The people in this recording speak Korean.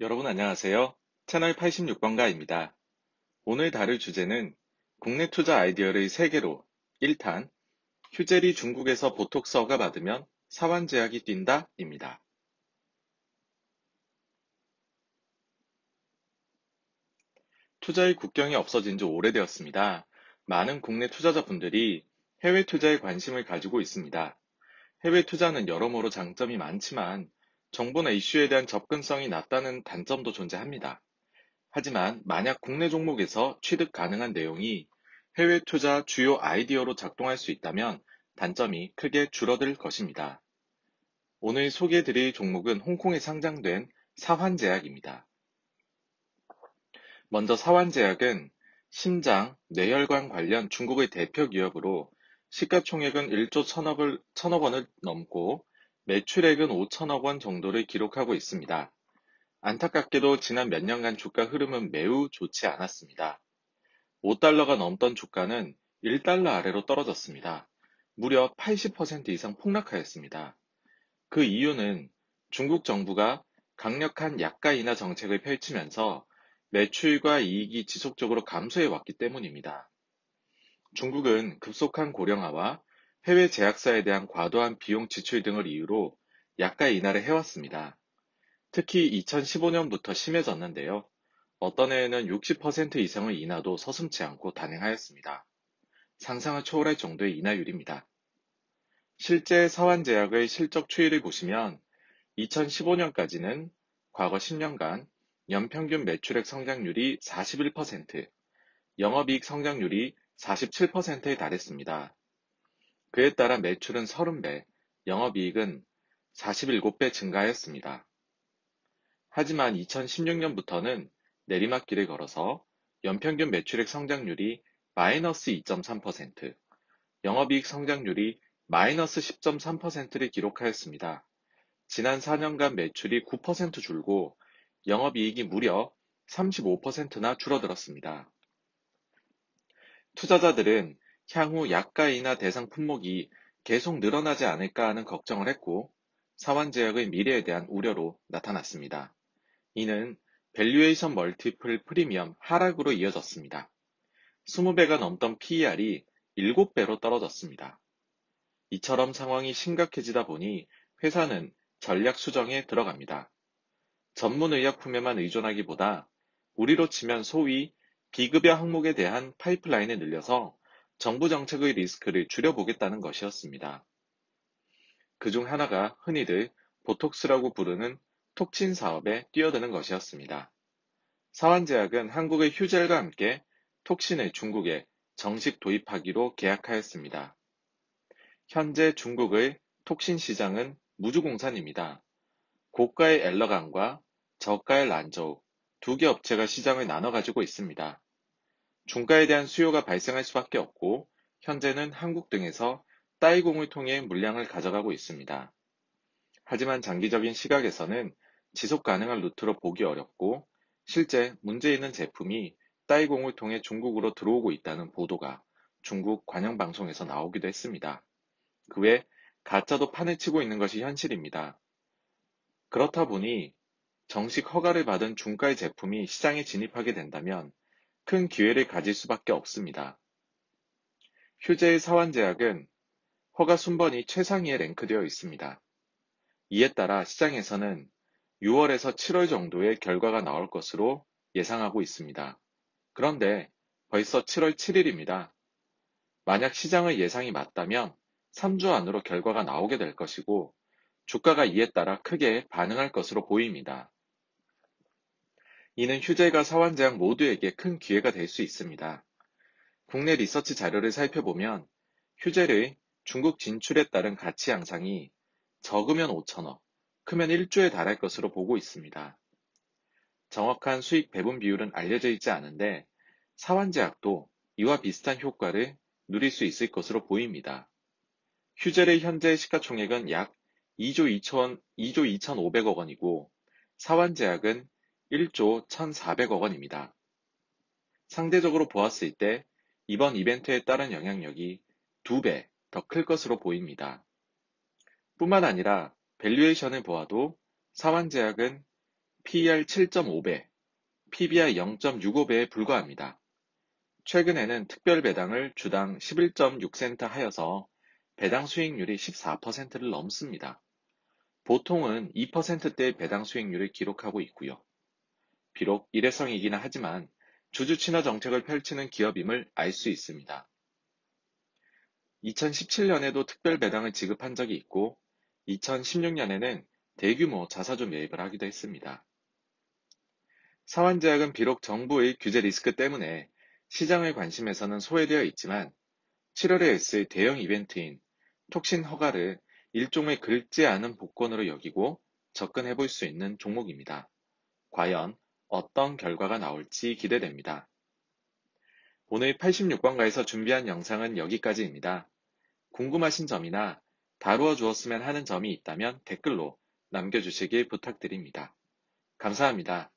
여러분 안녕하세요. 채널 86번가입니다. 오늘 다룰 주제는 국내 투자 아이디어를 세계로 1탄 휴젤이 중국에서 보톡스 허가 받으면 사환 제약이 뛴다 입니다. 투자의 국경이 없어진 지 오래되었습니다. 많은 국내 투자자분들이 해외 투자에 관심을 가지고 있습니다. 해외 투자는 여러모로 장점이 많지만 정보나 이슈에 대한 접근성이 낮다는 단점도 존재합니다. 하지만 만약 국내 종목에서 취득 가능한 내용이 해외 투자 주요 아이디어로 작동할 수 있다면 단점이 크게 줄어들 것입니다. 오늘 소개해드릴 종목은 홍콩에 상장된 사환제약입니다. 먼저 사환제약은 심장, 뇌혈관 관련 중국의 대표 기업으로 시가총액은 1조 1천억을, 1천억 원을 넘고 매출액은 5천억 원 정도를 기록하고 있습니다. 안타깝게도 지난 몇 년간 주가 흐름은 매우 좋지 않았습니다. 5달러가 넘던 주가는 1달러 아래로 떨어졌습니다. 무려 80% 이상 폭락하였습니다. 그 이유는 중국 정부가 강력한 약가 인하 정책을 펼치면서 매출과 이익이 지속적으로 감소해 왔기 때문입니다. 중국은 급속한 고령화와 해외 제약사에 대한 과도한 비용 지출 등을 이유로 약가 인하를 해왔습니다. 특히 2015년부터 심해졌는데요. 어떤 해에는 60% 이상의 인하도 서슴지 않고 단행하였습니다. 상상을 초월할 정도의 인하율입니다. 실제 사환제약의 실적 추이를 보시면 2015년까지는 과거 10년간 연평균 매출액 성장률이 41%, 영업이익 성장률이 47%에 달했습니다. 그에 따라 매출은 30배, 영업이익은 47배 증가하였습니다. 하지만 2016년부터는 내리막길을 걸어서 연평균 매출액 성장률이 마이너스 2.3%, 영업이익 성장률이 마이너스 10.3%를 기록하였습니다. 지난 4년간 매출이 9% 줄고 영업이익이 무려 35%나 줄어들었습니다. 투자자들은 향후 약가 인하 대상 품목이 계속 늘어나지 않을까 하는 걱정을 했고 사환제약의 미래에 대한 우려로 나타났습니다. 이는 valuation multiple 프리미엄 하락으로 이어졌습니다. 20배가 넘던 PER이 7배로 떨어졌습니다. 이처럼 상황이 심각해지다 보니 회사는 전략 수정에 들어갑니다. 전문 의약 품에만 의존하기보다 우리로 치면 소위 비급여 항목에 대한 파이프라인을 늘려서 정부 정책의 리스크를 줄여보겠다는 것이었습니다. 그중 하나가 흔히들 보톡스라고 부르는 톡친 사업에 뛰어드는 것이었습니다. 사환제약은 한국의 휴젤과 함께 톡신을 중국에 정식 도입하기로 계약하였습니다. 현재 중국의 톡신 시장은 무주공산입니다. 고가의 엘러강과 저가의 란저우 두 개 업체가 시장을 나눠 가지고 있습니다. 중가에 대한 수요가 발생할 수밖에 없고 현재는 한국 등에서 따이공을 통해 물량을 가져가고 있습니다. 하지만 장기적인 시각에서는 지속 가능한 루트로 보기 어렵고 실제 문제 있는 제품이 따이공을 통해 중국으로 들어오고 있다는 보도가 중국 관영 방송에서 나오기도 했습니다. 그 외 가짜도 판을 치고 있는 것이 현실입니다. 그렇다 보니 정식 허가를 받은 중가의 제품이 시장에 진입하게 된다면 큰 기회를 가질 수밖에 없습니다. 휴재의 사환제약은 허가 순번이 최상위에 랭크되어 있습니다. 이에 따라 시장에서는 6월에서 7월 정도의 결과가 나올 것으로 예상하고 있습니다. 그런데 벌써 7월 7일입니다. 만약 시장의 예상이 맞다면 3주 안으로 결과가 나오게 될 것이고 주가가 이에 따라 크게 반응할 것으로 보입니다. 이는 휴재가 사환제약 모두에게 큰 기회가 될 수 있습니다. 국내 리서치 자료를 살펴보면 휴젤의 중국 진출에 따른 가치 양상이 적으면 5천억, 크면 1조에 달할 것으로 보고 있습니다. 정확한 수익 배분 비율은 알려져 있지 않은데 사환제약도 이와 비슷한 효과를 누릴 수 있을 것으로 보입니다. 휴젤의 현재 시가총액은 약 2조 2천, 2조 2,500억 원이고 사환제약은 1조 1,400억 원입니다. 상대적으로 보았을 때 이번 이벤트에 따른 영향력이 2배 더 클 것으로 보입니다. 뿐만 아니라 valuation을 보아도 사환제약은 PER 7.5배, PBR 0.65배에 불과합니다. 최근에는 특별 배당을 주당 11.6센트 하여서 배당 수익률이 14%를 넘습니다. 보통은 2%대의 배당 수익률을 기록하고 있고요. 비록 일회성이기는 하지만 주주 친화 정책을 펼치는 기업임을 알 수 있습니다. 2017년에도 특별 배당을 지급한 적이 있고 2016년에는 대규모 자사주 매입을 하기도 했습니다. 사환제약은 비록 정부의 규제 리스크 때문에 시장의 관심에서는 소외되어 있지만 7월에 S의 대형 이벤트인 톡신 허가를 일종의 긁지 않은 복권으로 여기고 접근해 볼 수 있는 종목입니다. 과연 어떤 결과가 나올지 기대됩니다. 오늘 86번가에서 준비한 영상은 여기까지입니다. 궁금하신 점이나 다루어 주었으면 하는 점이 있다면 댓글로 남겨주시길 부탁드립니다. 감사합니다.